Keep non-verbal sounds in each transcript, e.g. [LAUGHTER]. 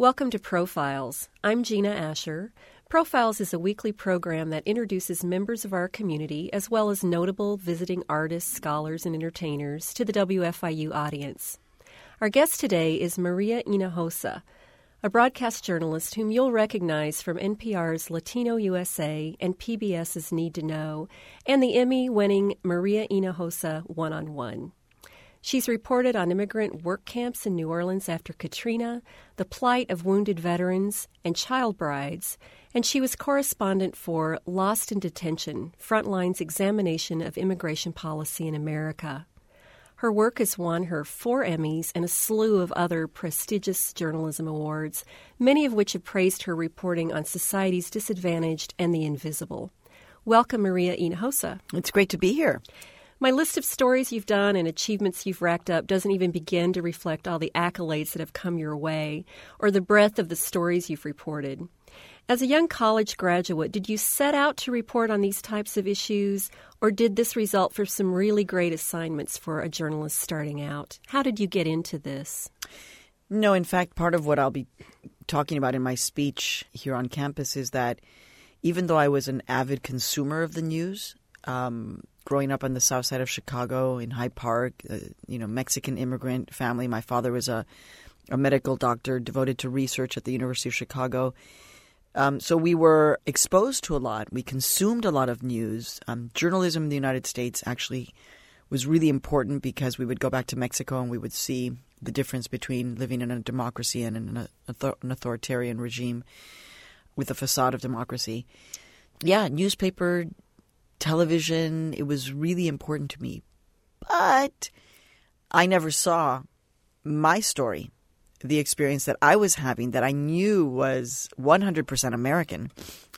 Welcome to Profiles. I'm Gina Asher. Profiles is a weekly program that introduces members of our community, as well as notable visiting artists, scholars, and entertainers, to the WFIU audience. Our guest today is Maria Hinojosa, a broadcast journalist whom you'll recognize from NPR's Latino USA and PBS's Need to Know, and the Emmy winning Maria Hinojosa One on One. She's reported on immigrant work camps in New Orleans after Katrina, the plight of wounded veterans, and child brides, and she was correspondent for Lost in Detention Frontline's examination of immigration policy in America. Her work has won her four Emmys and a slew of other prestigious journalism awards, many of which have praised her reporting on society's disadvantaged and the invisible. Welcome, Maria Hinojosa. It's great to be here. My list of stories you've done and achievements you've racked up doesn't even begin to reflect all the accolades that have come your way or the breadth of the stories you've reported. As a young college graduate, did you set out to report on these types of issues, or did this result from some really great assignments for a journalist starting out? How did you get into this? No, in fact, part of what I'll be talking about in my speech here on campus is that even though I was an avid consumer of the news, um, growing up on the south side of Chicago in Hyde Park, uh, you know, Mexican immigrant family. My father was a, a medical doctor devoted to research at the University of Chicago. Um, so we were exposed to a lot. We consumed a lot of news. Um, journalism in the United States actually was really important because we would go back to Mexico and we would see the difference between living in a democracy and an, an authoritarian regime with a facade of democracy. Yeah, newspaper television. It was really important to me. But I never saw my story, the experience that I was having that I knew was 100% American.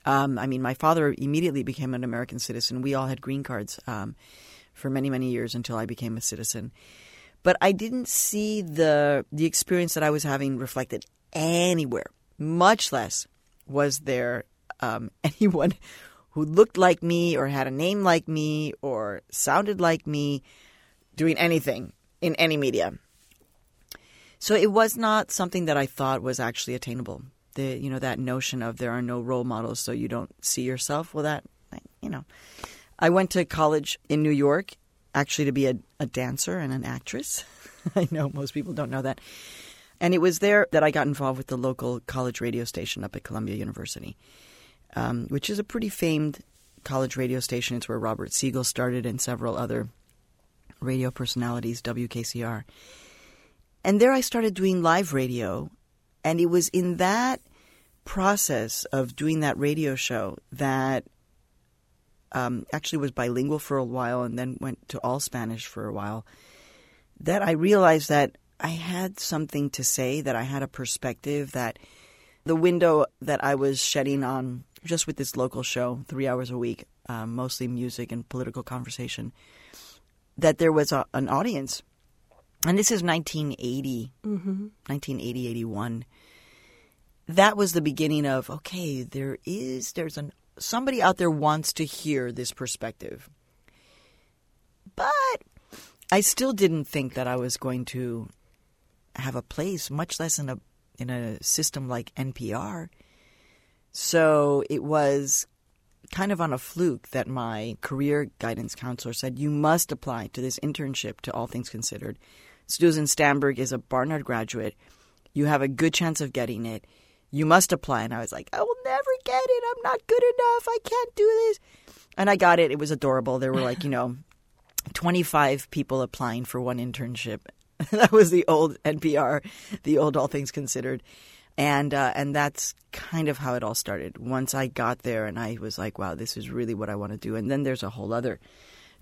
Um, I mean, my father immediately became an American citizen. We all had green cards um, for many, many years until I became a citizen. But I didn't see the the experience that I was having reflected anywhere. Much less was there um, [LAUGHS] anyone who looked like me or had a name like me or sounded like me doing anything in any media. So it was not something that I thought was actually attainable. The you know that notion of there are no role models, so you don't see yourself. Well, that you know, I went to college in New York actually to be a, a dancer and an actress. [LAUGHS] I know most people don't know that. And it was there that I got involved with the local college radio station up at Columbia University um, which is a pretty famed college radio station. It's where Robert Siegel started and several other radio personalities, WKCR. And there I started doing live radio. And it was in that process of doing that radio show that um, actually was bilingual for a while and then went to all Spanish for a while that I realized that I had something to say, that I had a perspective, that the window that I was shedding on just with this local show, three hours a week, um, mostly music and political conversation, that there was a, an audience. And this is 1980, mm-hmm. 1980, 81. That was the beginning of, okay, there is, there's an, somebody out there wants to hear this perspective. But I still didn't think that I was going to have a place, much less in a in a system like NPR. So it was kind of on a fluke that my career guidance counselor said, You must apply to this internship to All Things Considered. Susan Stamberg is a Barnard graduate. You have a good chance of getting it. You must apply. And I was like, I will never get it. I'm not good enough. I can't do this. And I got it. It was adorable. There were like, you know, 25 people applying for one internship. [LAUGHS] that was the old NPR, the old All Things Considered and uh, and that's kind of how it all started. Once I got there, and I was like, "Wow, this is really what I want to do." And then there's a whole other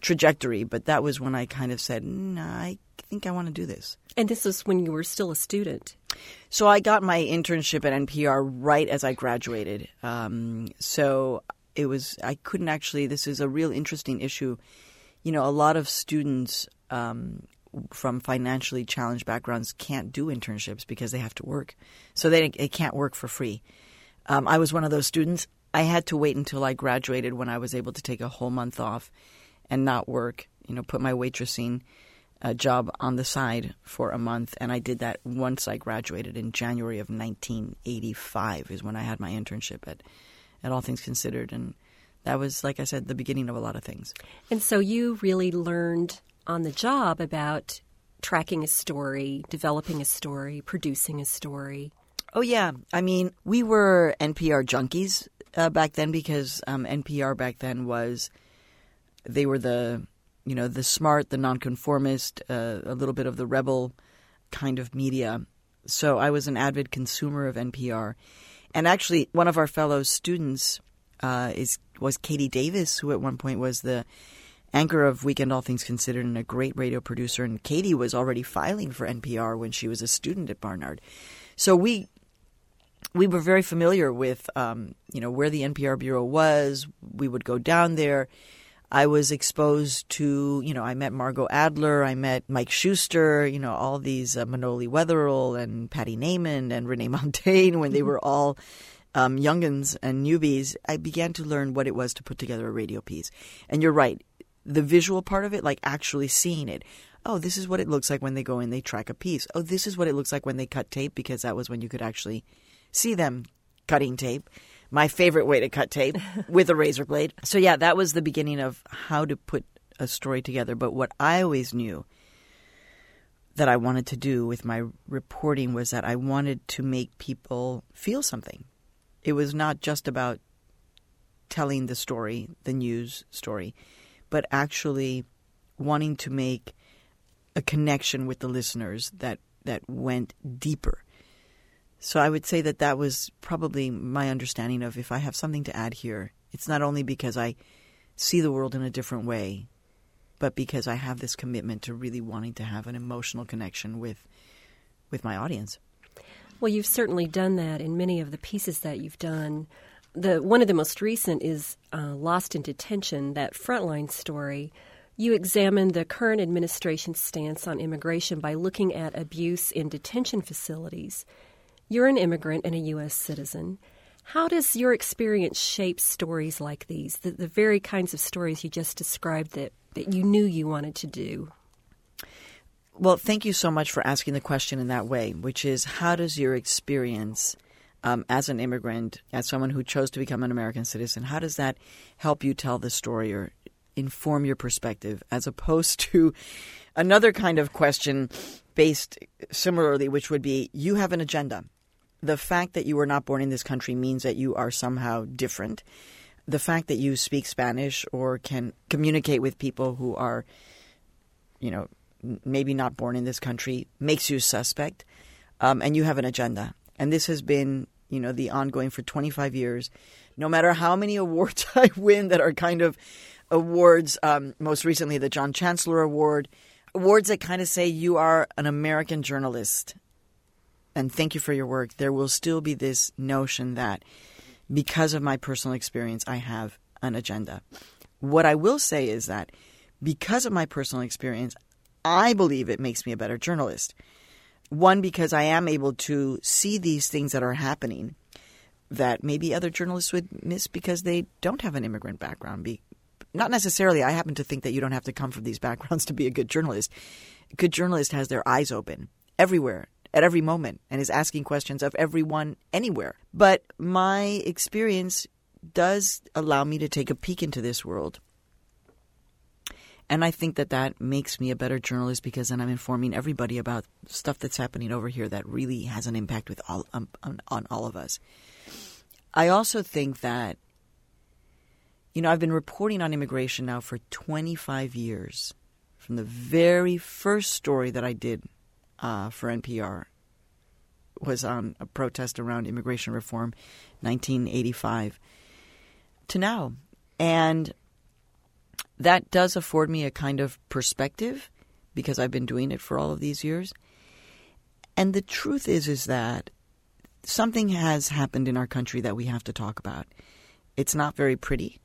trajectory, but that was when I kind of said, nah, "I think I want to do this." And this was when you were still a student. So I got my internship at NPR right as I graduated. Um, so it was I couldn't actually. This is a real interesting issue. You know, a lot of students um, from financially challenged backgrounds can't do internships because they have to work. So they, they can't work for free. Um, I was one of those students. I had to wait until I graduated when I was able to take a whole month off and not work, you know, put my waitressing a job on the side for a month, and I did that once I graduated in January of 1985 is when I had my internship at at All Things Considered, and that was, like I said, the beginning of a lot of things. And so you really learned on the job about tracking a story, developing a story, producing a story. Oh yeah, I mean, we were NPR junkies uh, back then because um, NPR back then was they were the you know the smart, the nonconformist, uh, a little bit of the rebel kind of media. So I was an avid consumer of NPR, and actually one of our fellow students uh, is was Katie Davis, who at one point was the anchor of Weekend All Things Considered and a great radio producer. And Katie was already filing for NPR when she was a student at Barnard. So we we were very familiar with um, you know where the NPR bureau was. We would go down there. I was exposed to you know I met Margot Adler, I met Mike Shuster, you know all these uh, Manoli Wetherell and Patti Neighmond and Renee [LAUGHS] Montagne when they were all um, youngins and newbies. I began to learn what it was to put together a radio piece. And you're right, the visual part of it, like actually seeing it. Oh, this is what it looks like when they go in, they track a piece. Oh, this is what it looks like when they cut tape because that was when you could actually see them cutting tape. My favorite way to cut tape [LAUGHS] with a razor blade. So, yeah, that was the beginning of how to put a story together. But what I always knew that I wanted to do with my reporting was that I wanted to make people feel something. It was not just about telling the story, the news story, but actually wanting to make a connection with the listeners that, that went deeper so I would say that that was probably my understanding of if I have something to add here, it's not only because I see the world in a different way, but because I have this commitment to really wanting to have an emotional connection with with my audience. Well, you've certainly done that in many of the pieces that you've done. The one of the most recent is uh, "Lost in Detention," that frontline story. You examine the current administration's stance on immigration by looking at abuse in detention facilities you're an immigrant and a U.S. citizen. How does your experience shape stories like these, the, the very kinds of stories you just described that, that you knew you wanted to do? Well, thank you so much for asking the question in that way, which is how does your experience um, as an immigrant, as someone who chose to become an American citizen, how does that help you tell the story or inform your perspective as opposed [LAUGHS] to another kind of question based similarly, which would be you have an agenda the fact that you were not born in this country means that you are somehow different. The fact that you speak Spanish or can communicate with people who are, you know, maybe not born in this country makes you suspect, um, and you have an agenda. And this has been, you know, the ongoing for 25 years. No matter how many awards [LAUGHS] I win that are kind of awards, um, most recently the John Chancellor Award, awards that kind of say you are an American journalist and thank you for your work, there will still be this notion that because of my personal experience, I have an agenda. What I will say is that because of my personal experience, I believe it makes me a better journalist. One, because I am able to see these things that are happening that maybe other journalists would miss because they don't have an immigrant background. Be, not necessarily. I happen to think that you don't have to come from these [LAUGHS] backgrounds to be a good journalist. A good journalist has their eyes open everywhere at every moment and is asking questions of everyone anywhere. But my experience does allow me to take a peek into this world. And I think that that makes me a better journalist because then I'm informing everybody about stuff that's happening over here that really has an impact with all um, on, on all of us. I also think that you know, I've been reporting on immigration now for 25 years. From the very first story that I did uh, for NPR was on a protest around immigration reform, 1985, to now. And that does afford me a kind of perspective because I've been doing it for all of these years. And the truth is, is that something has happened in our country that we have to talk about. It's not very pretty,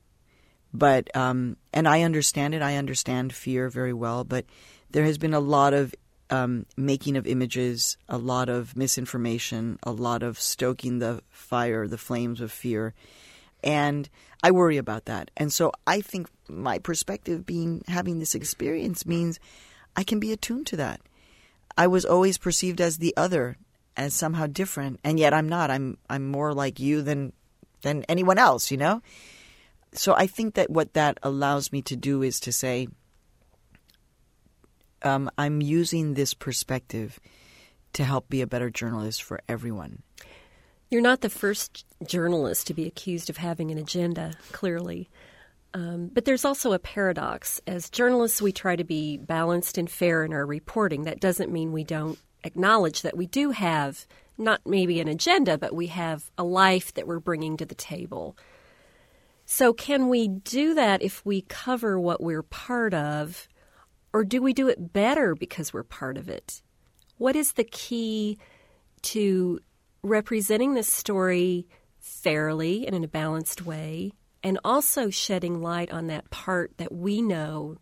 but um, and I understand it. I understand fear very well, but there has been a lot of um, making of images, a lot of misinformation, a lot of stoking the fire, the flames of fear. And I worry about that. And so I think my perspective being having this experience means I can be attuned to that. I was always perceived as the other, as somehow different, and yet I'm not. I'm I'm more like you than than anyone else, you know? So I think that what that allows me to do is to say, um, I'm using this perspective to help be a better journalist for everyone. You're not the first journalist to be accused of having an agenda, clearly. Um, but there's also a paradox. As journalists, we try to be balanced and fair in our reporting. That doesn't mean we don't acknowledge that we do have not maybe an agenda, but we have a life that we're bringing to the table. So, can we do that if we cover what we're part of, or do we do it better because we're part of it? What is the key to representing this story fairly and in a balanced way, and also shedding light on that part that we know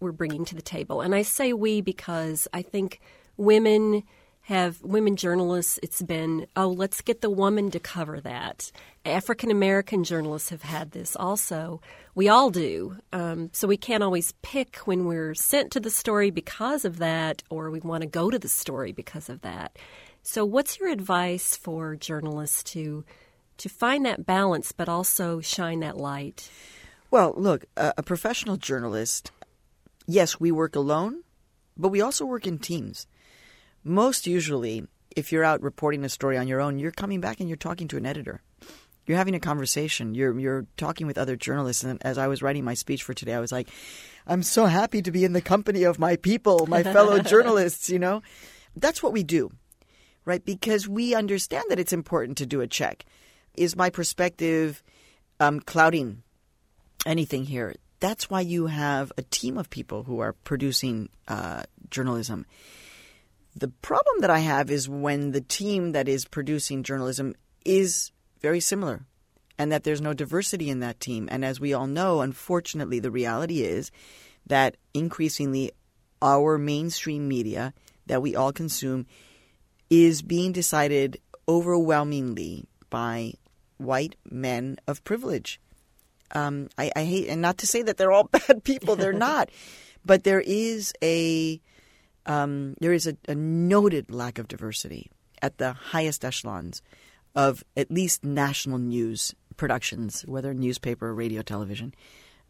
we're bringing to the table? And I say we because I think women have women journalists, it's been, oh, let's get the woman to cover that. African American journalists have had this also. We all do. Um, so we can't always pick when we're sent to the story because of that, or we want to go to the story because of that. So, what's your advice for journalists to to find that balance, but also shine that light? Well, look, a, a professional journalist, yes, we work alone, but we also work in teams most usually, if you're out reporting a story on your own, you're coming back and you're talking to an editor. You're having a conversation. You're you're talking with other journalists. And as I was writing my speech for today, I was like, I'm so happy to be in the company of my people, my [LAUGHS] fellow journalists. You know, that's what we do, right? Because we understand that it's important to do a check. Is my perspective um, clouding anything here? That's why you have a team of people who are producing uh, journalism the problem that I have is when the team that is producing journalism is very similar and that there's no diversity in that team. And as we all know, unfortunately, the reality is that increasingly our mainstream media that we all consume is being decided overwhelmingly by white men of privilege. Um, I, I hate, and not to say that they're all [LAUGHS] bad people, they're [LAUGHS] not, but there is a um, there is a, a noted lack of diversity at the highest echelons of at least national news productions, whether newspaper, radio, television.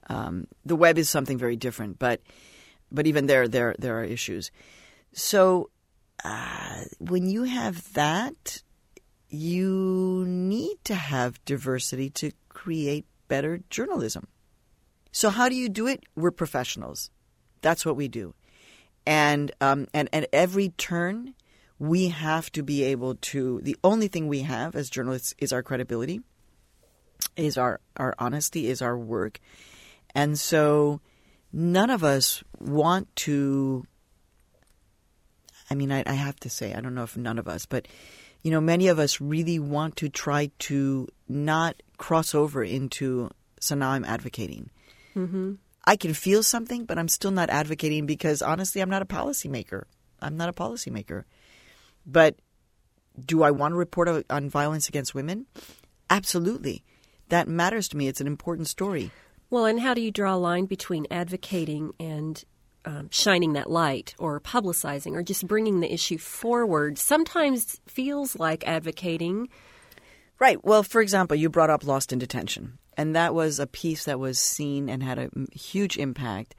Um, the web is something very different, but but even there, there there are issues. So when you have that, you need to have diversity to create better journalism. So how do you do it? We're professionals. That's what we do and um, and at every turn, we have to be able to. The only thing we have as journalists is our credibility, is our our honesty, is our work, and so none of us want to. I mean, I, I have to say, I don't know if none of us, but you know, many of us really want to try to not cross over into. So now I'm advocating. Mm-hmm. I can feel something, but I'm still not advocating because honestly, I'm not a policymaker. I'm not a policymaker. But do I want to report on violence against women? Absolutely. That matters to me. It's an important story. Well, and how do you draw a line between advocating and um, shining that light or publicizing or just bringing the issue forward? Sometimes feels like advocating. Right. Well, for example, you brought up Lost in Detention. And that was a piece that was seen and had a huge impact.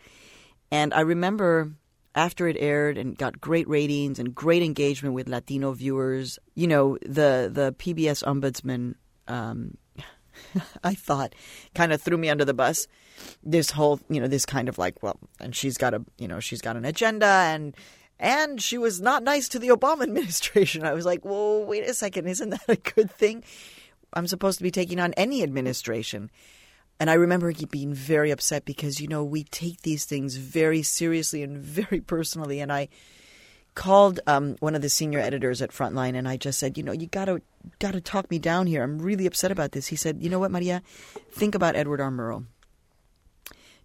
And I remember after it aired and got great ratings and great engagement with Latino viewers, you know, the the PBS ombudsman, um, [LAUGHS] I thought, kind of threw me under the bus. This whole, you know, this kind of like, well, and she's got a, you know, she's got an agenda and and she was not nice to the Obama [LAUGHS] administration. I was like, well, wait a second, isn't that a good thing? I'm supposed to be taking on any administration. And I remember being very upset because, you know, we take these things very seriously and very personally. And I called um, one of the senior editors at Frontline and I just said, you know, you gotta gotta talk me down here. I'm really upset about this. He said, you know what, Maria, think about Edward R. Murrow.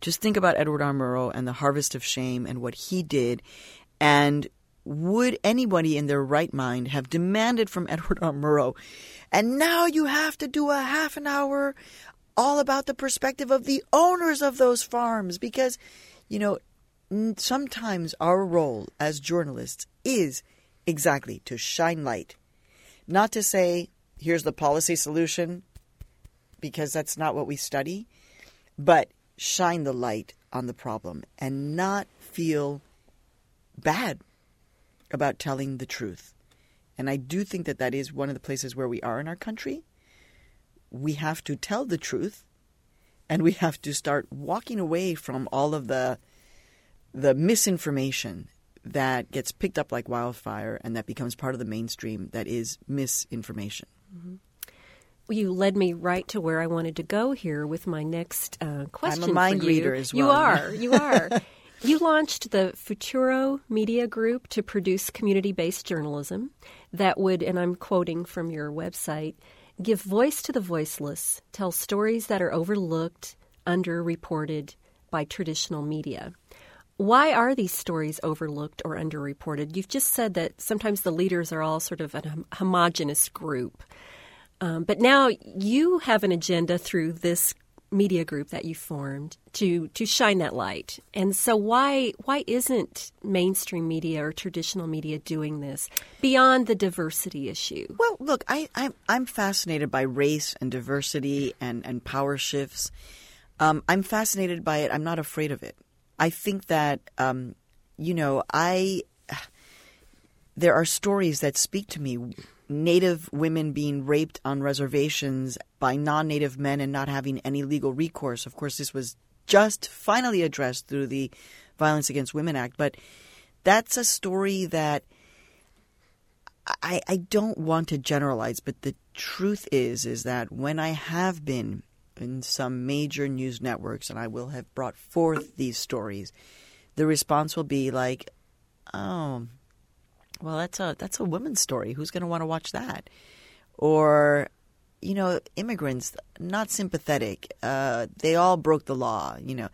Just think about Edward R. Murrow and the Harvest of Shame and what he did, and would anybody in their right mind have demanded from [LAUGHS] Edward R. Murrow and now you have to do a half an hour all about the perspective of the owners of those farms because, you know, sometimes our role as journalists is exactly to shine light, not to say, here's the policy solution, because that's not what we study, but shine the light on the problem and not feel bad about telling the truth. And I do think that that is one of the places where we are in our country. We have to tell the truth and we have to start walking away from all of the the misinformation that gets picked up like wildfire and that becomes part of the mainstream that is misinformation. Mm-hmm. You led me right to where I wanted to go here with my next uh, question. I'm a mind reader as well. You are. You [LAUGHS] are. you launched the Futuro Media Group to produce community based journalism that would, and I'm quoting from your website, give voice to the voiceless, tell stories that are overlooked, underreported by traditional media. Why are these stories overlooked or underreported? You've just said that sometimes the leaders are all sort of a homogenous group. Um, but now you have an agenda through this media group that you formed to to shine that light. And so why why isn't mainstream media or traditional media doing this beyond the diversity issue? Well, look, I, I'm I'm fascinated by race and diversity and and power shifts. Um, I'm fascinated by it. I'm not afraid of it. I think that um, you know I [SIGHS] there are stories that speak to me Native women being raped on reservations by non Native men and not having any legal recourse. Of course, this was just finally addressed through the Violence Against Women Act, but that's a story that I, I don't want to generalize, but the truth is is that when I have been in some major news networks and I will have brought forth these stories, the response will be like, "Oh, well, that's a that's a woman's story. Who's going to want to watch that? Or, you know, immigrants not sympathetic. Uh, they all broke the law. You know,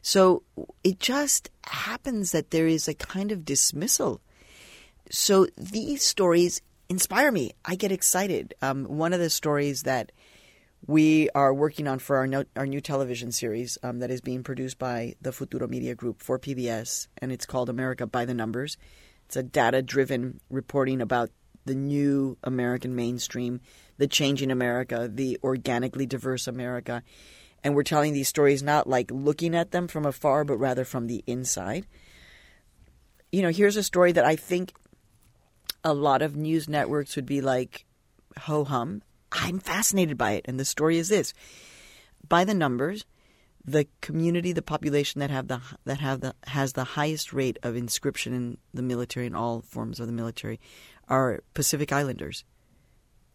so it just happens that there is a kind of dismissal. So these stories inspire me. I get excited. Um, one of the stories that we are working on for our no, our new television series um, that is being produced by the Futuro Media Group for PBS, and it's called America by the Numbers. It's a data driven reporting about the new American mainstream, the changing America, the organically diverse America. And we're telling these stories not like looking at them from afar, but rather from the inside. You know, here's a story that I think a lot of news networks would be like, ho hum. I'm fascinated by it. And the story is this by the numbers, the community, the population that have the that have the has the highest rate of inscription in the military in all forms of the military are Pacific Islanders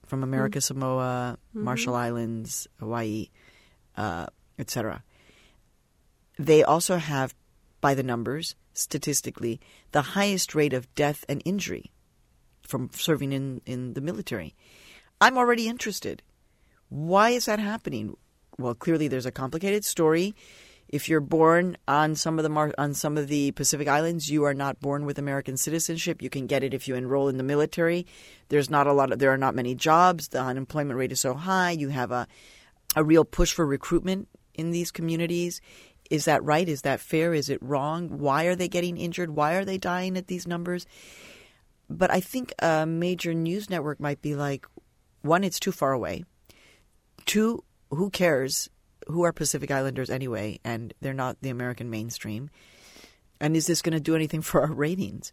from America, mm-hmm. Samoa, mm-hmm. Marshall Islands, Hawaii, uh, etc. They also have, by the numbers, statistically, the highest rate of death and injury from serving in, in the military. I'm already interested. Why is that happening? Well, clearly there's a complicated story. If you're born on some of the Mar- on some of the Pacific Islands, you are not born with American citizenship. You can get it if you enroll in the military. There's not a lot of there are not many jobs. The unemployment rate is so high. You have a a real push for recruitment in these communities. Is that right? Is that fair? Is it wrong? Why are they getting injured? Why are they dying at these numbers? But I think a major news network might be like, one, it's too far away. Two, who cares? Who are Pacific Islanders anyway? And they're not the American mainstream. And is this going to do anything for our ratings?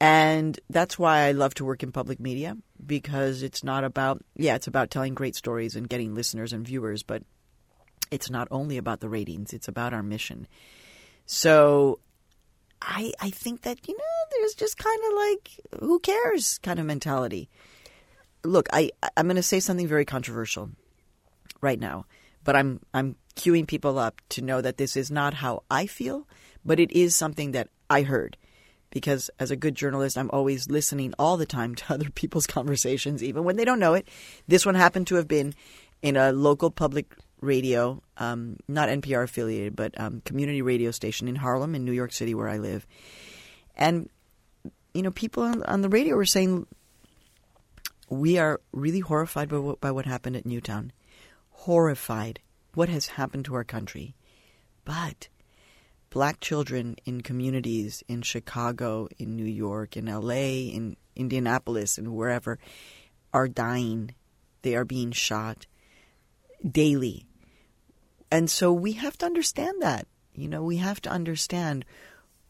And that's why I love to work in public media because it's not about, yeah, it's about telling great stories and getting listeners and viewers, but it's not only about the ratings, it's about our mission. So I, I think that, you know, there's just kind of like, who cares kind of mentality. Look, I, I'm going to say something very controversial right now. But I'm I'm queuing people up to know that this is not how I feel, but it is something that I heard. Because as a good journalist, I'm always listening all the time [LAUGHS] to other people's conversations, even when they don't know it. This one happened to have been in a local public radio, um, not NPR affiliated, but um, community radio station in Harlem, in New York City, where I live. And, you know, people on, on the radio were saying, we are really horrified by what, by what happened at Newtown horrified what has happened to our country. But black children in communities in Chicago, in New York, in LA, in Indianapolis, and wherever are dying. They are being shot daily. And so we have to understand that. You know, we have to understand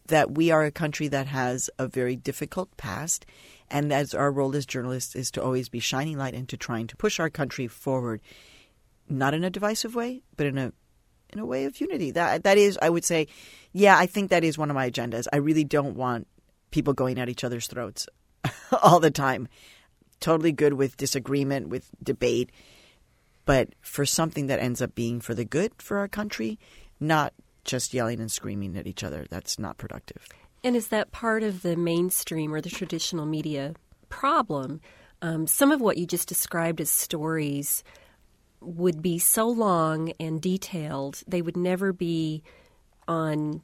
that we are a country that has a very difficult past. And as our role as journalists is to always be shining light and to trying to push our country forward, not in a divisive way, but in a in a way of unity. That that is, I would say, yeah, I think that is one of my agendas. I really don't want people going at each other's throats [LAUGHS] all the time. Totally good with disagreement, with debate, but for something that ends up being for the good for our country, not just yelling and screaming at each other. That's not productive. And is that part of the mainstream or the traditional media problem? Um, some of what you just described as stories would be so long and detailed, they would never be on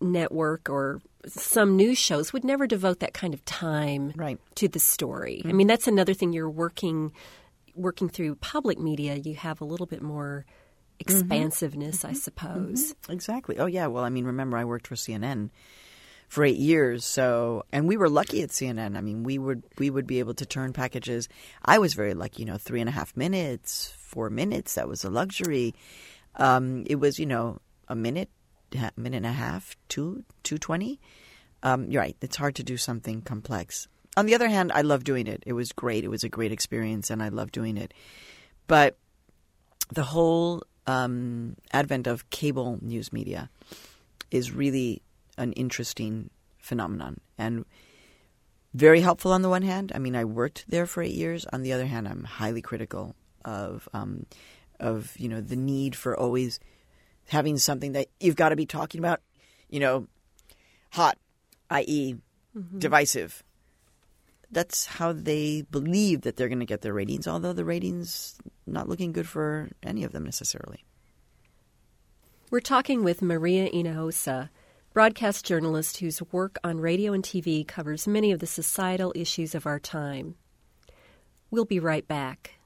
network or some news shows would never devote that kind of time right. to the story. Mm-hmm. I mean, that's another thing you're working working through public media. You have a little bit more expansiveness, mm-hmm. I suppose. Mm-hmm. Exactly. Oh yeah. Well, I mean, remember I worked for CNN for eight years. So, and we were lucky at CNN. I mean, we would we would be able to turn packages. I was very lucky. You know, three and a half minutes, four minutes. That was a luxury. Um, it was, you know, a minute, minute and a half, two, two twenty. Um, you're right. It's hard to do something complex. On the other hand, I love doing it. It was great. It was a great experience, and I love doing it. But the whole um, advent of cable news media is really an interesting phenomenon and very helpful on the one hand. I mean, I worked there for eight years. On the other hand, I'm highly critical of um, of you know the need for always having something that you've got to be talking about. You know, hot, i.e., mm-hmm. divisive. That's how they believe that they're going to get their ratings. Although the ratings not looking good for any of them necessarily. We're talking with Maria Hinojosa, broadcast journalist whose work on radio and TV covers many of the societal issues of our time. We'll be right back.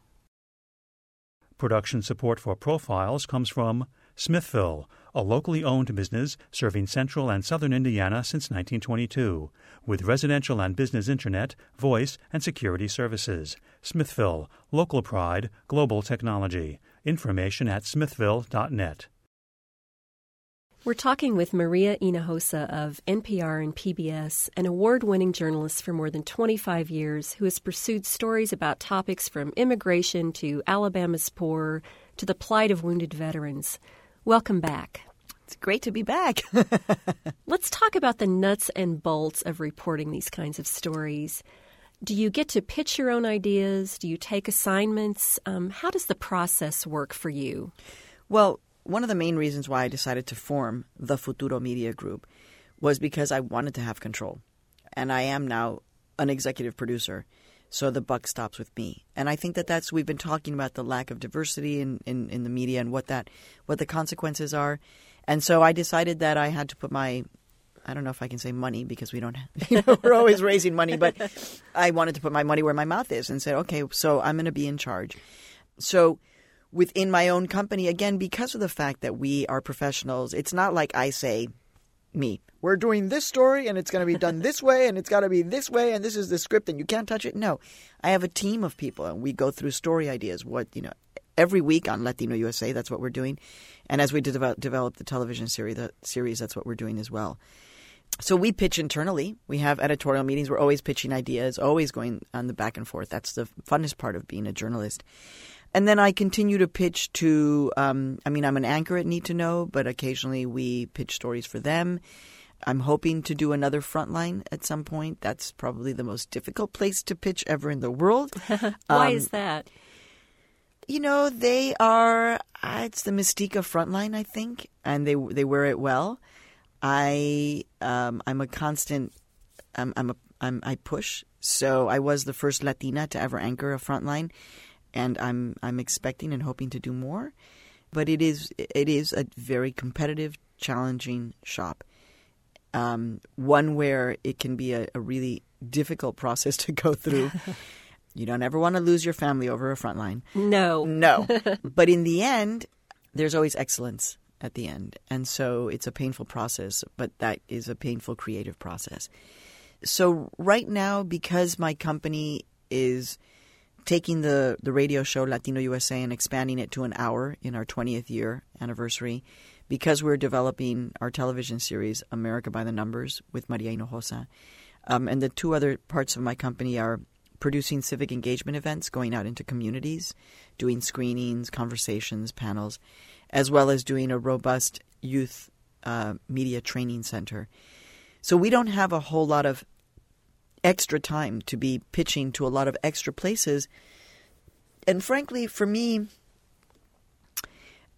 Production support for Profiles comes from Smithville, a locally owned business serving central and southern Indiana since 1922, with residential and business internet, voice, and security services. Smithville, local pride, global technology. Information at smithville.net. We're talking with Maria Hinojosa of NPR and PBS, an award winning journalist for more than 25 years who has pursued stories about topics from immigration to Alabama's poor to the plight of wounded veterans. Welcome back. It's great to be back. [LAUGHS] Let's talk about the nuts and bolts of reporting these kinds of stories. Do you get to pitch your own ideas? Do you take assignments? Um, how does the process work for you? Well, one of the main reasons why I decided to form the Futuro Media Group was because I wanted to have control. And I am now an executive producer. So the buck stops with me. And I think that that's, we've been talking about the lack of diversity in, in, in the media and what that, what the consequences are. And so I decided that I had to put my, I don't know if I can say money because we don't, [LAUGHS] you know, we're always raising money, but [LAUGHS] I wanted to put my money where my mouth is and said, okay, so I'm going to be in charge. So within my own company, again, because of the fact that we are professionals, it's not like I say, me, we're doing this story and it's going to be done this way and it's got to be this way and this is the script and you can't touch it. No, I have a team of people and we go through story ideas. What, you know, every week on Latino USA, that's what we're doing. And as we develop, develop the television series, the series, that's what we're doing as well. So we pitch internally. We have editorial meetings. We're always pitching ideas, always going on the back and forth. That's the funnest part of being a journalist. And then I continue to pitch to, um, I mean, I'm an anchor at Need to Know, but occasionally we pitch stories for them. I'm hoping to do another frontline at some point. That's probably the most difficult place to pitch ever in the world. [LAUGHS] Why um, is that? You know, they are. Uh, it's the mystique of frontline, I think, and they they wear it well. I um, I'm a constant. I'm, I'm a I'm, I push. So I was the first Latina to ever anchor a frontline and I'm I'm expecting and hoping to do more. But it is it is a very competitive, challenging shop. Um, one where it can be a, a really difficult process to go through. [LAUGHS] you don't ever want to lose your family over a front line. No. No. [LAUGHS] but in the end, there's always excellence at the end. And so it's a painful process, but that is a painful creative process. So right now, because my company is taking the, the radio show Latino USA and expanding it to an hour in our 20th year anniversary, because we're developing our television series America by the Numbers with Maria Hinojosa, um, and the two other parts of my company are producing civic engagement events, going out into communities, doing screenings, conversations, panels, as well as doing a robust youth uh, media training center. So we don't have a whole lot of extra time to be pitching to a lot of extra places. And frankly, for me,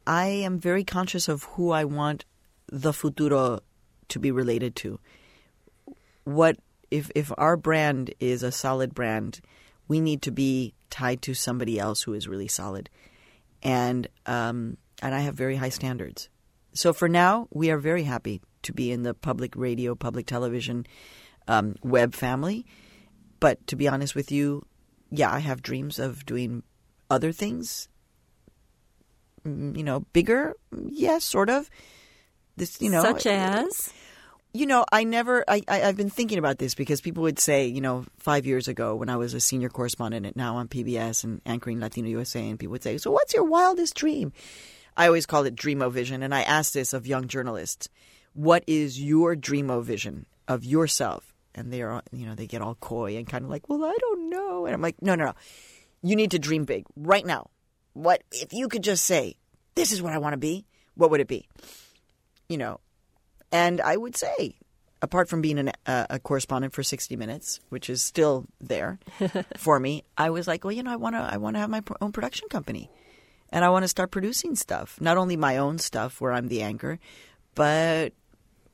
I am very conscious of who I want the futuro to be related to. What if if our brand is a solid brand, we need to be tied to somebody else who is really solid, and um, and I have very high standards. So for now, we are very happy to be in the public radio, public television, um, web family. But to be honest with you, yeah, I have dreams of doing other things. Mm, you know, bigger, yes, yeah, sort of. This, you know, such as you know, I never, I, I, have been thinking about this because people would say, you know, five years ago when I was a senior correspondent at now on PBS and anchoring Latino USA, and people would say, so what's your wildest dream? I always call it dreamo-vision, and I ask this of young journalists. What is your dreamo-vision of yourself? And they are, you know, they get all coy and kind of like, well, I don't know. And I'm like, no, no, no. You need to dream big right now. What, if you could just say, this is what I want to be, what would it be? You know, and I would say, apart from being an, uh, a correspondent for 60 Minutes, which is still there [LAUGHS] for me, I was like, well, you know, I want to I want to have my own production company. And I want to start producing stuff, not only my own stuff where I'm the anchor, but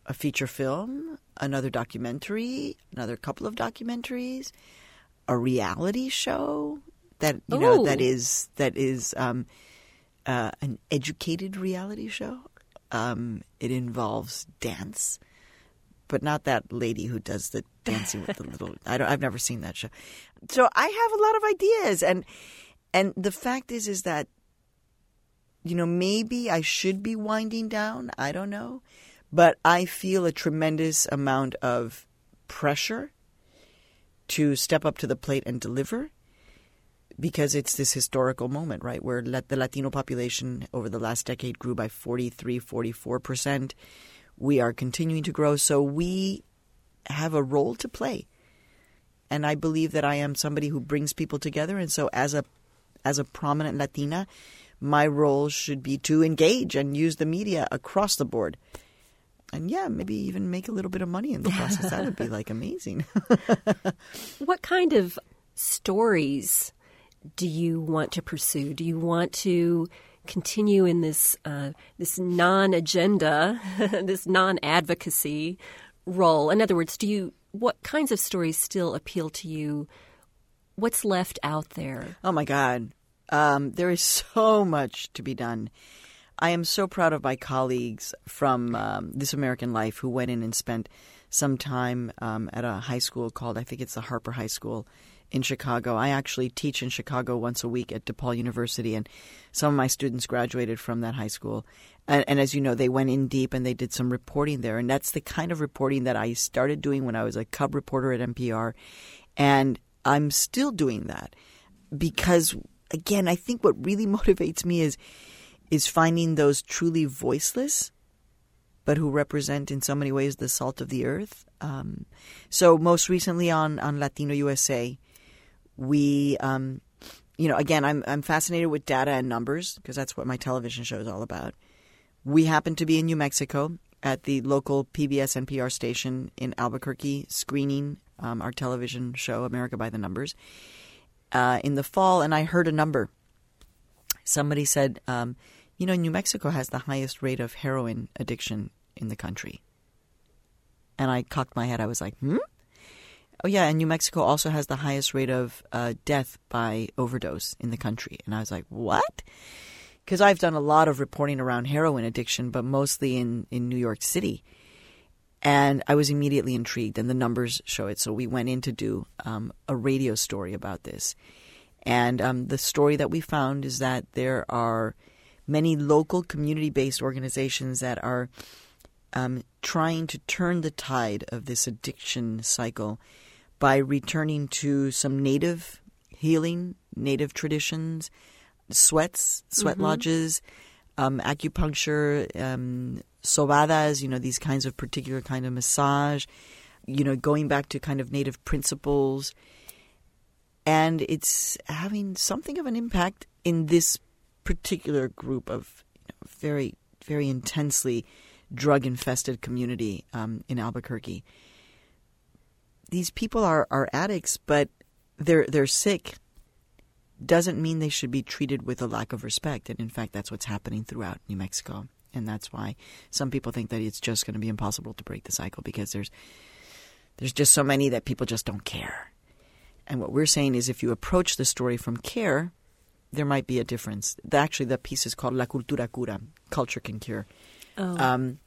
a feature film, another documentary, another couple of documentaries, a reality show that you know that is that is um, uh, an educated reality show. Um, it involves dance, but not that lady who does the dancing with the [LAUGHS] little. I don't. I've never seen that show. So I have a lot of ideas, and and the fact is, is that you know maybe I should be winding down. I don't know, but I feel a tremendous amount of pressure to step up to the plate and deliver because it's this historical moment, right, where the Latino population over the last decade grew by 43, 44%. We are continuing to grow, so we have a role to play. And I believe that I am somebody who brings people together, and so as a as a prominent Latina, my role should be to engage and use the media across the board. And yeah, maybe even make a little bit of money in the [LAUGHS] process. that would be like amazing. [LAUGHS] what kind of stories do you want to pursue? Do you want to continue in this uh, this non-agenda, [LAUGHS] this non-advocacy role? In other words, do you what kinds of stories still appeal to you? What's left out there? Oh my God, um, there is so much to be done. I am so proud of my colleagues from um, This American Life who went in and spent some time um, at a high school called I think it's the Harper High School in Chicago. I actually teach in Chicago once a week at DePaul University, and some of my students graduated from that high school. And, and, as you know, they went in deep and they did some reporting there. And that's the kind of reporting that I started doing when I was a cub reporter at NPR. And I'm still doing that because, again, I think what really [LAUGHS] motivates me is is finding those truly voiceless, but who represent in so many ways the salt of the earth. Um, so most recently on on Latino USA, we um, you know again I'm I'm fascinated with data and numbers because that's what my television show is all about. We happen to be in New Mexico at the local PBS NPR station in Albuquerque screening um, our television show America by the Numbers uh, in the fall, and I heard a number. Somebody said, um, you know, New Mexico has the highest rate of heroin addiction in the country. And I cocked my head. I was like, hmm? Oh yeah, and New Mexico also has the highest rate of uh, death by overdose in the country. And I was like, what? Because I've done a lot of reporting around heroin addiction, but mostly in in New York City. And I was immediately intrigued, and the numbers show it. So we went in to do um, a radio story about this. And um, the story that we found is that there are many local community based organizations that are um, trying to turn the tide of this addiction cycle by returning to some native healing, native traditions, sweats, sweat Mm-hmm. lodges, um, acupuncture, um, sobadas, you know, these kinds of particular kind of massage, you know, going back to kind of native principles. And it's having something of an impact in this particular group of you know, very, very intensely drug infested community um, in Albuquerque. These people are, are addicts, but they're they're sick. Doesn't mean they should be treated with a lack of respect, and in fact, that's what's happening throughout New Mexico, and that's why some people think that it's just going to be impossible to break the cycle because there's there's just so many that people just don't care. And what we're saying is, if you approach the story from care, there might be a difference. Actually, the piece is called La Cultura Cura, Culture Can Cure. Oh. Um,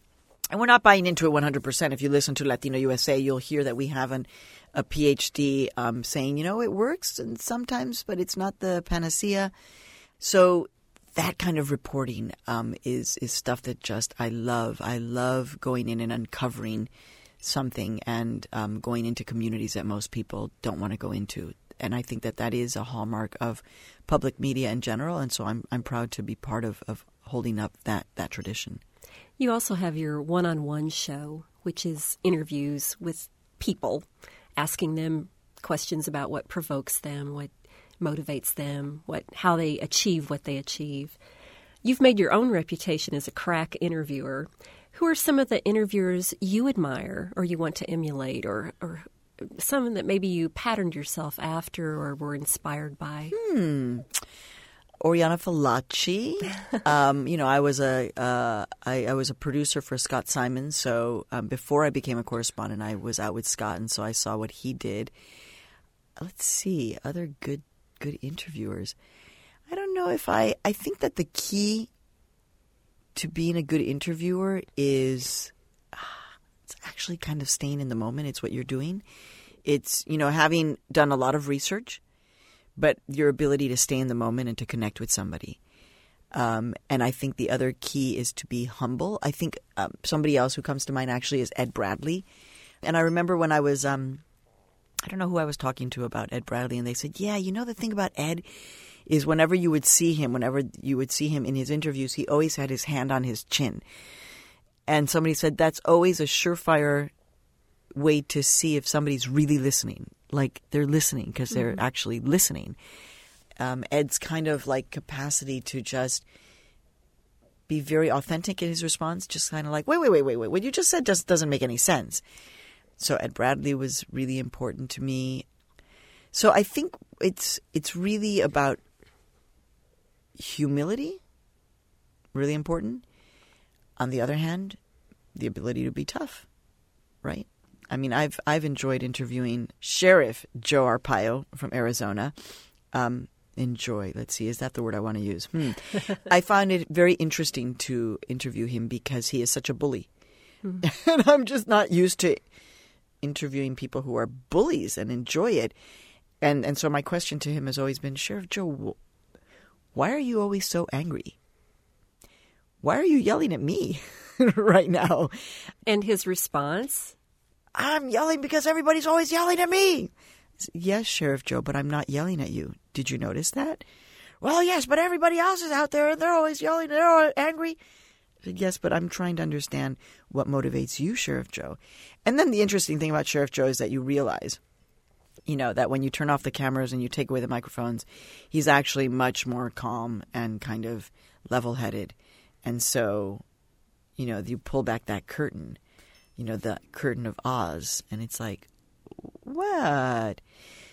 and we're not buying into it 100%. If you listen to Latino USA, you'll hear that we have an, a PhD um, saying, you know, it works and sometimes, but it's not the panacea. So that kind of reporting um, is is stuff that just I love. I love going in and uncovering something and um, going into communities that most people don't want to go into. And I think that that is a hallmark of public media in general. And so I'm I'm proud to be part of, of holding up that that tradition. You also have your one on one show, which is interviews with people, asking them questions about what provokes them, what motivates them, what how they achieve what they achieve. You've made your own reputation as a crack interviewer. Who are some of the interviewers you admire or you want to emulate or, or some that maybe you patterned yourself after or were inspired by? Hmm. Oriana Fallaci. [LAUGHS] um, you know, I was a uh, I, I was a producer for Scott Simon. So um, before I became a correspondent, I was out with Scott, and so I saw what he did. Let's see other good good interviewers. I don't know if I. I think that the key to being a good interviewer is ah, it's actually kind of staying in the moment. It's what you're doing. It's you know having done a lot of research but your ability to stay in the moment and to connect with somebody. Um, and I think the other key is to be humble. I think um, somebody else who comes to mind actually is Ed Bradley. And I remember when I was, um, I don't know who I was talking to about Ed Bradley, and they said, Yeah, you know, the thing about Ed is whenever you would see him, whenever you would see him in his interviews, he always had his hand on his chin. And somebody said that's always a surefire way to see if somebody's really listening. Like they're listening because they're actually listening. Um, Ed's kind of like capacity to just be very authentic in his response, just kind of like, wait, wait, wait, wait, wait. What you just said just doesn't make any sense. So Ed Bradley was really important to me. So I think it's it's really about humility, really important. On the other hand, the ability to be tough, right? I mean, I've I've enjoyed interviewing Sheriff Joe Arpaio from Arizona. Um, enjoy. Let's see, is that the word I want to use? Hmm. [LAUGHS] I find it very interesting to interview him because he is such a bully, [LAUGHS] and I'm just not used to interviewing people who are bullies and enjoy it. And and so my question to him has always been, Sheriff Joe, why are you always so angry? Why are you yelling at me [LAUGHS] right now? And his response? I'm yelling because everybody's always yelling at me. Yes, Sheriff Joe, but I'm not yelling at you. Did you notice that? Well, yes, but everybody else is out there and they're always yelling. and They're all angry. Yes, but I'm trying to understand what motivates you, Sheriff Joe. And then the interesting thing about Sheriff Joe is that you realize, you know, that when you turn off the cameras and you take away the microphones, he's actually much more calm and kind of level headed. And so, you know, you pull back that curtain you know, the curtain of Oz, and it's like, what?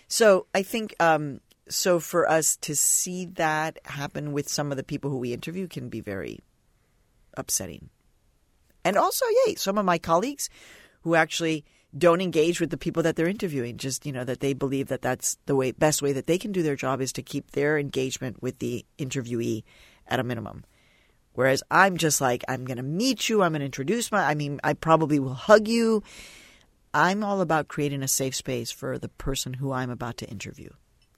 So I think, um, so for us to see that happen with some of the people who we interview can be very upsetting. And also, yay, some of my colleagues who actually don't engage with the people that they're interviewing, just, you know, that they believe that that's the way, best way that they can do their job is to keep their engagement with the interviewee at a minimum. Whereas I'm just like, I'm going to meet you. I'm going to introduce my, I mean, I probably will hug you. I'm all about creating a safe space for the person who I'm about to interview.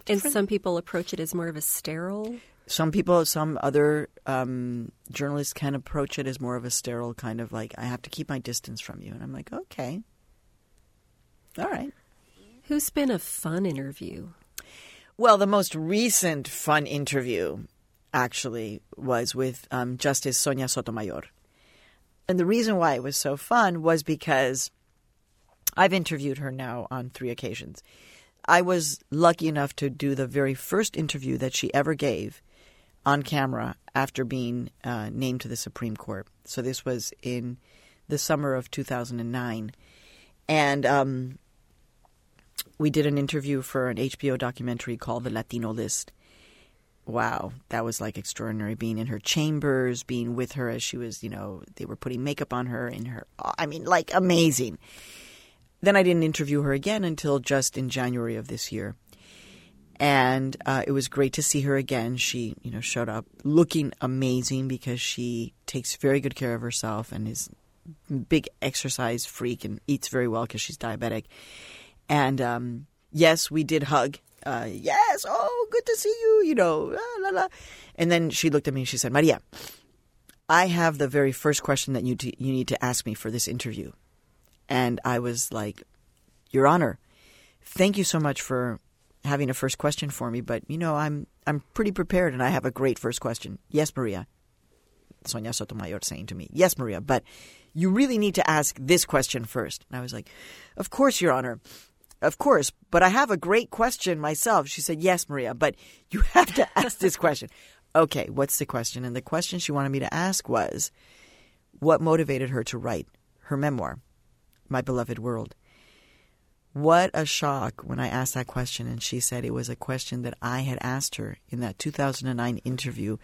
And some people approach it as more of a sterile. Some people, some other um, journalists can approach it as more of a sterile kind of like, I have to keep my distance from you. And I'm like, okay. All right. Who's been a fun interview? Well, the most recent fun interview actually was with um, Justice Sonia Sotomayor. And the reason why it was so fun was because I've interviewed her now on three occasions. I was lucky enough to do the very first interview that she ever gave on camera after being uh, named to the Supreme Court. So this was in the summer of 2009. And um, we did an interview for an HBO documentary called The Latino List. Wow, that was like extraordinary being in her chambers, being with her as she was, you know, they were putting makeup on her in her I mean like amazing. Then I didn't interview her again until just in January of this year. And uh, it was great to see her again. She, you know, showed up looking amazing because she takes very good care of herself and is big exercise freak and eats very well because she's diabetic. And um, yes, we did hug. Uh, yes, oh, good to see you. You know, la, la, la. And then she looked at me and she said, "Maria, I have the very first question that you you need to ask me for this interview." And I was like, Your Honor, thank you so much for having a first question for me, but you know, I'm I'm pretty prepared and I have a great first question. Yes, Maria. Sonia Sotomayor saying to me, Yes, Maria, but you really need to ask this question first. And I was like, Of course, Your Honor. Of course, but I have a great question myself. She said, Yes, Maria, but [LAUGHS] you have to ask this question. Okay, what's the question? And the question she wanted me to ask was what motivated her to write her memoir? my beloved world. What a shock when I asked that question, and she said it was a question that I had asked her in that 2009 interview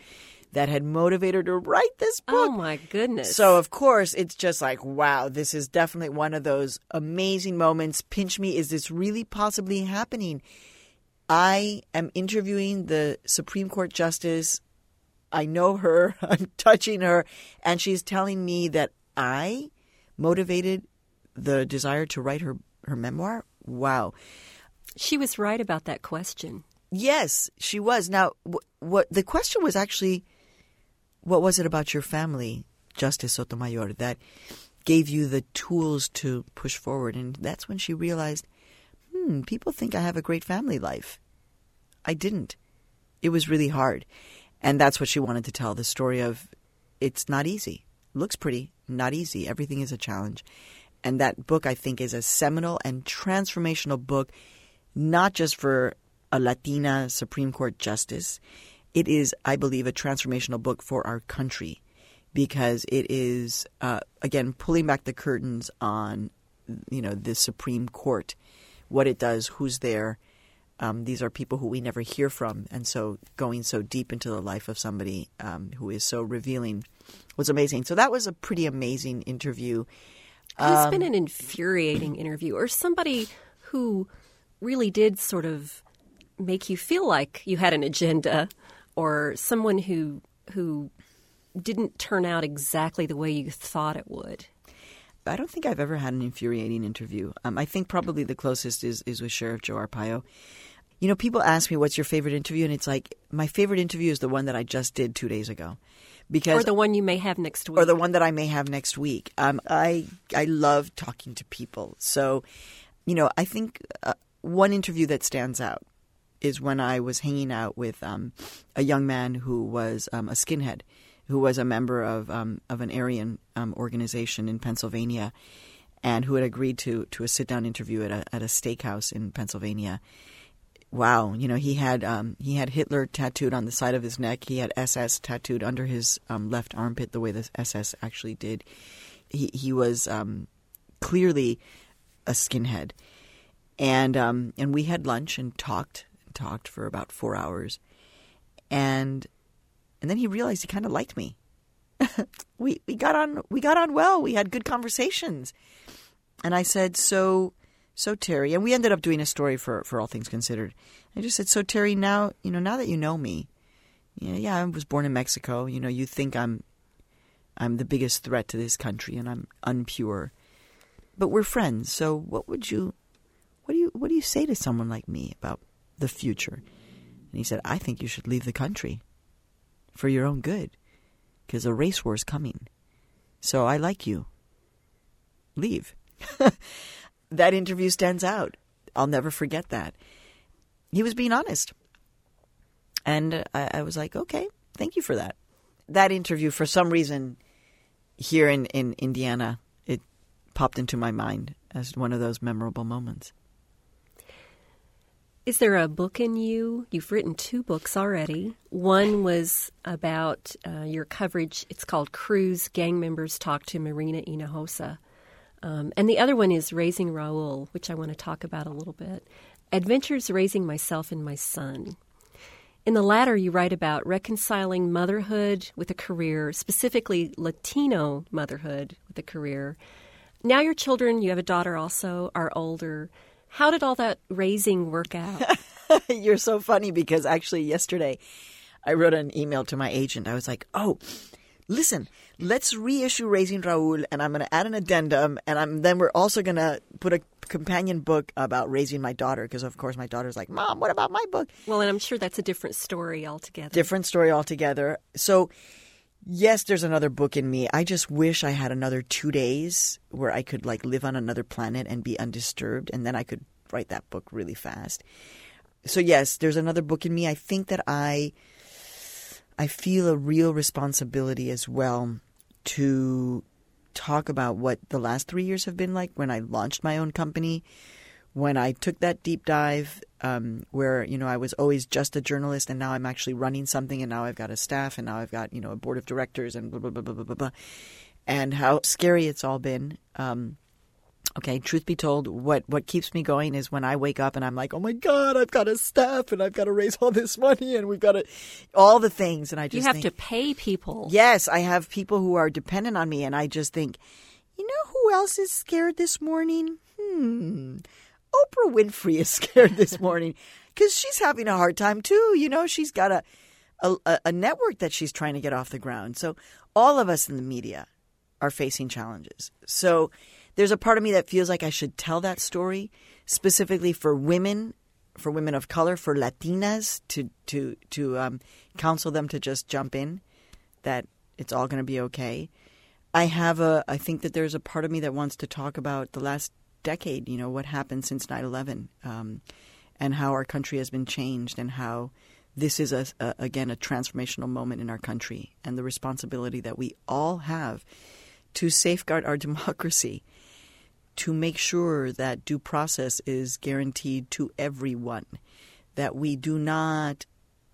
that had motivated her to write this oh, book. Oh my goodness. So, of course, it's just like, wow, this is definitely one of those amazing moments. Pinch me, is this really possibly happening? I am interviewing the Supreme Court Justice. I know her, [LAUGHS] I'm touching her, and she's telling me that I motivated the desire to write her, her memoir? Wow. She was right about that question. Yes, she was. Now, what, what the question was actually, what was it about your family, Justice Sotomayor, that gave you the tools to push forward? And that's when she realized, hmm, people think I have a great family life. I didn't. It was really hard. And that's what she wanted to tell the story of it's not easy. Looks pretty, not easy. Everything is a challenge. And that book, I think, is a seminal and transformational book, not just for a Latina Supreme Court justice. It is, I believe, a transformational book for our country because it is, uh, again, pulling back the curtains on, you know, the Supreme Court, what it does, who's there. Um, these are people who we never hear from, and so going so deep into the life of somebody um, who is so revealing was amazing. So that was a pretty amazing interview. Um, been an infuriating interview or somebody who really did sort of make you feel like you had an agenda or someone who who didn't turn out exactly the way you thought it would? I don't think I've ever had an infuriating interview. Um, I think probably the closest is, is with Sheriff Joe Arpaio. You know, people ask me what's your favorite interview, and it's like my favorite interview is the one that I just did two days ago because or the one you may have next week, or the one that I may have next week. Um, I I love talking to people, so you know I think uh, one interview that stands out is when I was hanging out with um, a young man who was um, a skinhead, who was a member of um, of an Aryan um, organization in Pennsylvania, and who had agreed to to a sit down interview at a at a steakhouse in Pennsylvania wow, you know, he had um, he had Hitler tattooed on the side of his neck. He had SS tattooed under his um, left armpit, the way the SS actually did. He he was clearly a skinhead, and and we had lunch and talked talked for about four hours, and and then he realized he kind of liked me. [LAUGHS] we we got on we got on well. We had good conversations, and I said so so Terry, and we ended up doing a story for for All Things Considered. I just said, so Terry, now you know, now that you know me, yeah, yeah, I was born in Mexico. You know, you think I'm I'm the biggest threat to this country, and I'm unpure. But we're friends, so what would you, what do you, what do you say to someone like me about the future? And he said, I think you should leave the country for your own good because a race war is coming. So I like you. Leave. [LAUGHS] that interview stands out. I'll never forget that. He was being honest. And I, I, was like, okay, thank you for that. That interview, for some reason, here in, in Indiana, it popped into my mind as one of those memorable moments. Is there a book in you? You've written two books already. One was about uh, your coverage. It's called Crews Gang Members Talk to Marina Hinojosa. Um, and the other one is Raising Raul, which I want to talk about a little bit. Adventures Raising Myself and My Son. In the latter, you write about reconciling motherhood with a career, specifically Latino motherhood with a career. Now, your children, you have a daughter also, are older. How did all that raising work out? [LAUGHS] You're so funny because actually, yesterday, I wrote an email to my agent. I was like, oh, listen, let's reissue Raising Raul, and I'm going to add an addendum, and I'm, then we're also going to put a companion book about raising my daughter, because of course my daughter's like, Mom, what about my book? Well, and I'm sure that's a different story altogether. Different story altogether. So, yes, there's another book in me. I just wish I had another two days where I could like live on another planet and be undisturbed, and then I could write that book really fast. So, yes, there's another book in me. I think that I I feel a real responsibility as well to talk about what the last three years have been like when I launched my own company, when I took that deep dive, um, where you know I was always just a journalist, and now I'm actually running something, and now I've got a staff, and now I've got you know a board of directors, and blah blah blah blah blah blah, blah. and how scary it's all been. Um, Okay, truth be told, what what keeps me going is when I wake up and I'm like, "Oh my god, I've got a staff and I've got to raise all this money and we've got to all the things." And I just you have think, to pay people. Yes, I have people who are dependent on me, and I just think, you know, who else is scared this morning? Hmm, Oprah Winfrey is [LAUGHS] scared this [LAUGHS] morning because she's having a hard time too. You know, she's got a, a a network that she's trying to get off the ground. So all of us in the media are facing challenges. So there's a part of me that feels like I should tell that story specifically for women, for women of color, for Latinas to to to um, counsel them to just jump in, that it's all going to be okay. I have a I think that there's a part of me that wants to talk about the last decade. You know what happened since 9/11, um, and how our country has been changed, and how this is a, a again a transformational moment in our country, and the responsibility that we all have to safeguard our [LAUGHS] democracy to make sure that due process is guaranteed to everyone, that we do not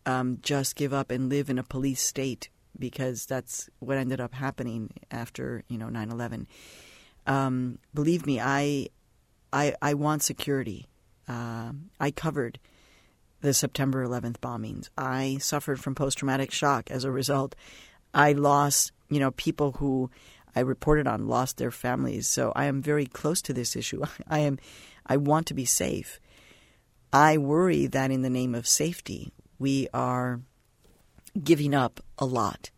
um, just give up and live in a police state because that's what ended up happening after you know 9/11. Um, believe me, I, I, I want security. Uh, I covered the September 11th bombings. I suffered from post traumatic shock as a result. I lost, you know, people who I reported on lost their families. So I am very close to this issue. [LAUGHS] I am I want to be safe. I worry that in the name of safety, we are giving up a lot.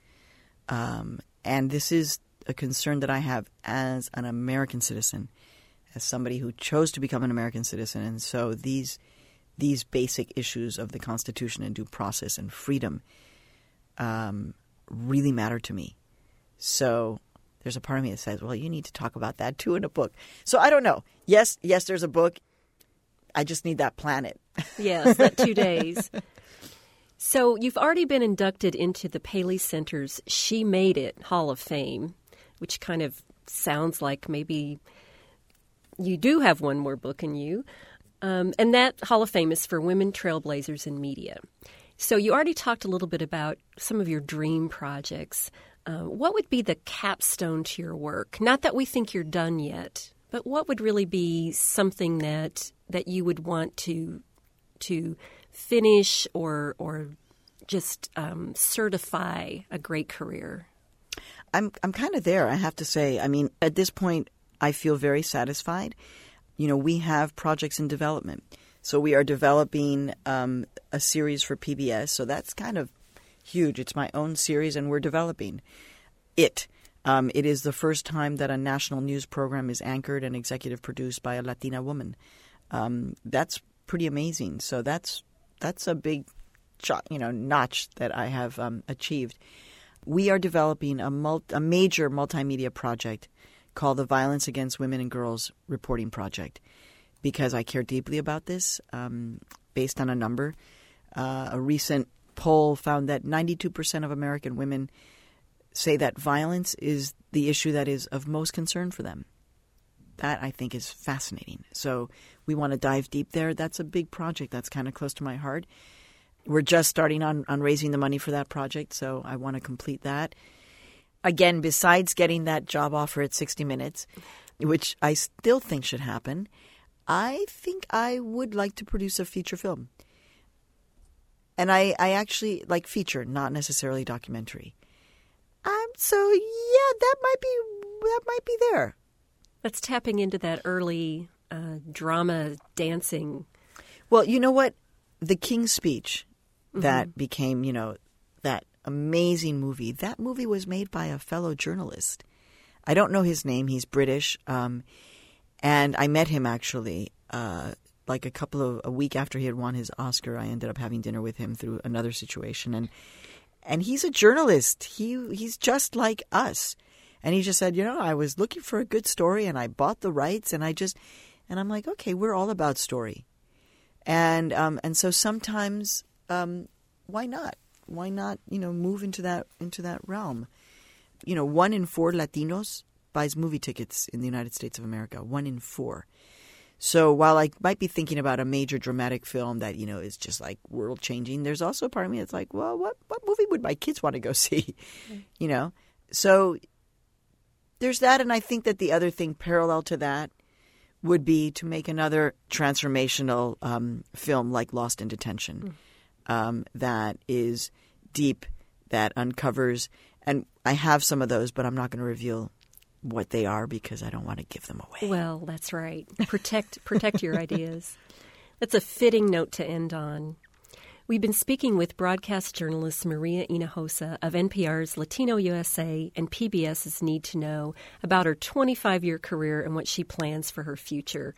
Um, and this is a concern that I have as an American citizen, as somebody who chose to become an American citizen. And so these these basic issues of the Constitution and due process and freedom um, really matter to me. So there's a part of me that says, well, you need to talk about that too in a book. So I don't know. Yes, yes, there's a book. I just need that planet. yes, that two [LAUGHS] days. So you've already been inducted into the Paley Center's She Made It Hall of Fame, which kind of sounds like maybe you do have one more book in you. Um, and that Hall of Fame is for women trailblazers in media. So you already talked a little bit about some of your dream projects. Uh, what would be the capstone to your work? Not that we think you're done yet, but what would really be something that that you would want to to finish or or just um, certify a great career? I'm I'm kind of there. I have to say. I mean, at this point, I feel very satisfied. You know, we have projects in development. So we are developing um, a series for PBS. So that's kind of huge. It's my own series, and we're developing it. Um, it is the first time that a national news program is anchored and executive produced by a Latina woman. Um, that's pretty amazing. So that's that's a big you know notch that I have um, achieved. We are developing a, a major multimedia project called the Violence Against Women and Girls Reporting Project because I care deeply about this. Um, based on a number, uh, a recent poll found that 92% of American women say that violence is the issue that is of most concern for them. That I think is fascinating. So we want to dive deep there. That's a big project that's kind of close to my heart. We're just starting on, on raising the money for that project, so I want to complete that. Again, besides getting that job offer at 60 Minutes, which I still think should happen, I think I would like to produce a feature film. And I, I actually like feature, not necessarily documentary. Um, so yeah, that might be that might be there. That's tapping into that early uh, drama dancing. Well, you know what? The King's Speech that mm-hmm. became, you know, amazing movie. That movie was made by a fellow journalist. I don't know his name. He's British. Um, and I met him actually, uh, like a couple of a week after he had won his Oscar. I ended up having dinner with him through another situation, and and he's a journalist. He he's just like us. And he just said, you know, I was looking for a good story and I bought the rights and I just and I'm like, okay, we're all about story. And um and so sometimes um why not? Why not, you know, move into that into that realm? You know, one in four Latinos buys movie tickets in the United States of America. One in four. So while I might be thinking about a major dramatic film that you know is just like world changing, there's also a part of me that's like, well, what what movie would my kids want to go [LAUGHS] see? You know, so there's that, and I think that the other thing parallel to that would be to make another transformational um, film like Lost in Detention mm. um, that is deep, that uncovers, and I have some of those, but I'm not going to reveal what they are because I don't want to give them away. Well, that's right. Protect protect your [LAUGHS] ideas. That's a fitting note to end on. We've been speaking with broadcast journalist Maria Hinojosa of NPR's Latino USA and PBS's Need to Know about her 25 year career and what she plans for her future.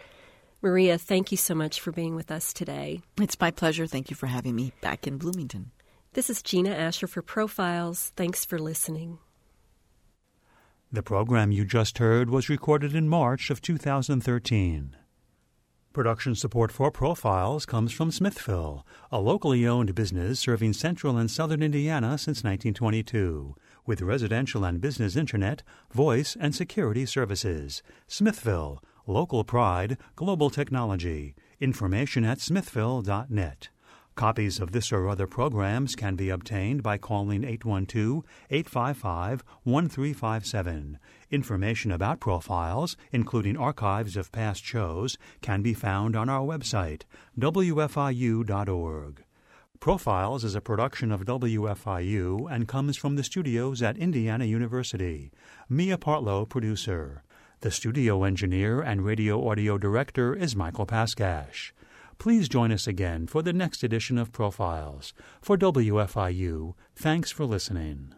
Maria, thank you so much for being with us today. It's my pleasure. Thank you for having me back in Bloomington. This is Gina Asher for Profiles. Thanks for listening. The program you just heard was recorded in March of 2013. Production support for Profiles comes from Smithville, a locally owned business serving central and southern Indiana since 1922, with residential and business internet, voice, and security services. Smithville, local pride, global technology. Information at smithville.net. Copies of this or other programs can be obtained by calling 812 855 1357. Information about profiles, including archives of past shows, can be found on our website, wfiu.org. Profiles is a production of WFIU and comes from the studios at Indiana University. Mia Partlow, producer. The studio engineer and radio audio director is Michael Paskash. Please join us again for the next edition of Profiles. For WFIU, thanks for listening.